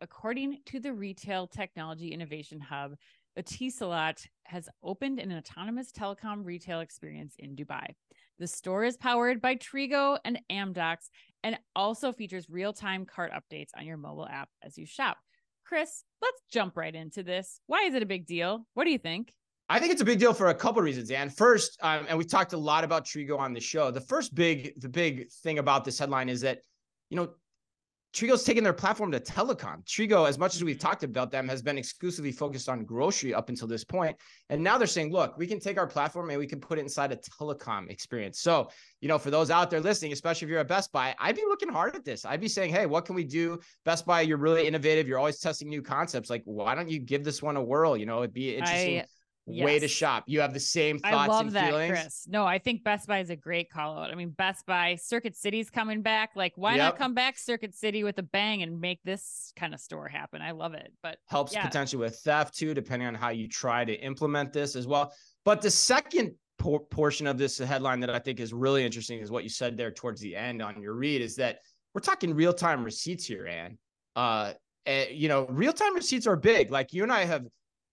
according to the Retail Technology Innovation Hub, Etisalat has opened an autonomous telecom retail experience in Dubai. The store is powered by Trigo and Amdocs and also features real time cart updates on your mobile app as you shop. Chris, let's jump right into this. Why is it a big deal? What do you think? I think it's a big deal for a couple of reasons. Dan. first, um, and we've talked a lot about Trigo on the show. The first big, the big thing about this headline is that, you know, Trigo's taken their platform to telecom. Trigo, as much as we've mm-hmm. talked about them, has been exclusively focused on grocery up until this point. And now they're saying, look, we can take our platform and we can put it inside a telecom experience. So, you know, for those out there listening, especially if you're at Best Buy, I'd be looking hard at this. I'd be saying, hey, what can we do? Best Buy, you're really innovative. You're always testing new concepts. Like, why don't you give this one a whirl? You know, it'd be interesting. I yes. way to shop. You have the same thoughts I love and that, feelings. Chris. No, I think Best Buy is a great call out. I mean, Best Buy, Circuit City's coming back. Like, why yep. not come back Circuit City with a bang and make this kind of store happen? I love it. But helps yeah. potentially with theft too, depending on how you try to implement this as well. But the second por- portion of this headline that I think is really interesting is what you said there towards the end on your read is that we're talking real time receipts here, Anne. Uh, uh, you know, real time receipts are big. Like you and I have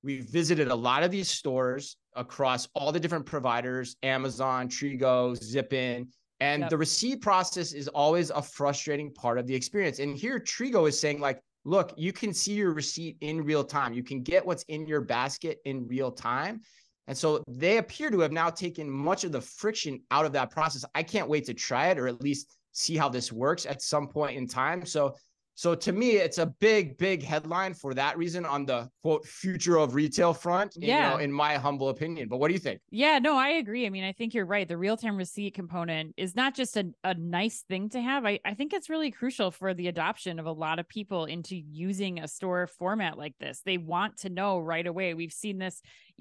We've visited a lot of these stores across all the different providers, Amazon, Trigo, Zippin. and yep. the receipt process is always a frustrating part of the experience. And here Trigo is saying like, look, you can see your receipt in real time. You can get what's in your basket in real time. And so they appear to have now taken much of the friction out of that process. I can't wait to try it or at least see how this works at some point in time. So so to me, it's a big, big headline for that reason on the quote future of retail front. Yeah. You know, in my humble opinion. But what do you think? Yeah, no, I agree. I mean, I think you're right. The real time receipt component is not just a, a nice thing to have. I, I think it's really crucial for the adoption of a lot of people into using a store format like this. They want to know right away. We've seen this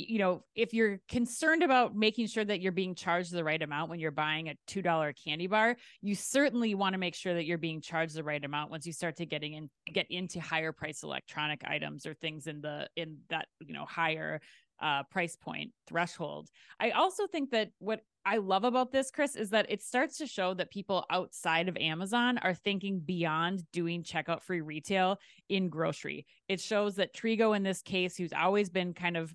you know, if you're concerned about making sure that you're being charged the right amount when you're buying a $2 candy bar, you certainly want to make sure that you're being charged the right amount once you start to getting in get into higher price electronic items or things in the in that, you know, higher uh, price point threshold. I also think that what I love about this, Chris, is that it starts to show that people outside of Amazon are thinking beyond doing checkout free retail in grocery. It shows that Trigo, in this case, who's always been kind of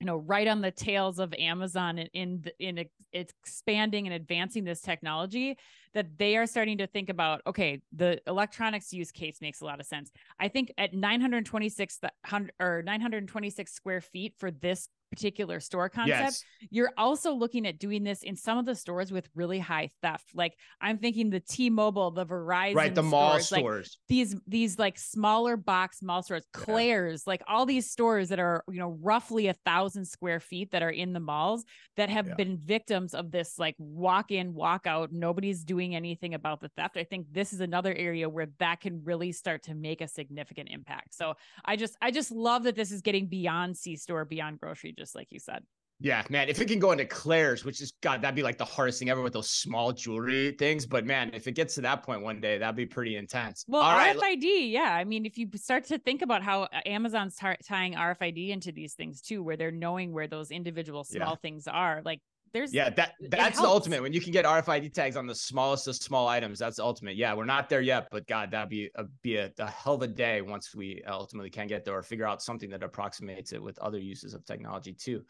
you know right on the tails of amazon in in, in expanding and advancing this technology that they are starting to think about okay the electronics use case makes a lot of sense. I think at 926 or 926 square feet for this particular store concept. Yes. You're also looking at doing this in some of the stores with really high theft. Like I'm thinking the T-Mobile, the Verizon, right, the mall stores, like these these like smaller box mall stores, Claire's, yeah. like all these stores that are you know roughly a thousand square feet that are in the malls that have yeah. been victims of this like walk in, walk out. Nobody's doing anything about the theft. I think this is another area where that can really start to make a significant impact. So I just I just love that this is getting beyond C store, beyond grocery just like you said. Yeah, man. If it can go into Claire's, which is God, that'd be like the hardest thing ever with those small jewelry things. But man, if it gets to that point one day, that'd be pretty intense. Well, All RFID, right. yeah. I mean, if you start to think about how uh, Amazon's tar- tying RFID into these things too, where they're knowing where those individual small yeah. things are, like there's yeah that that's the ultimate when you can get RFID tags on the smallest of small items. That's the ultimate. Yeah, we're not there yet, but God, that'd be a be a, a hell of a day once we ultimately can get there or figure out something that approximates it with other uses of technology too.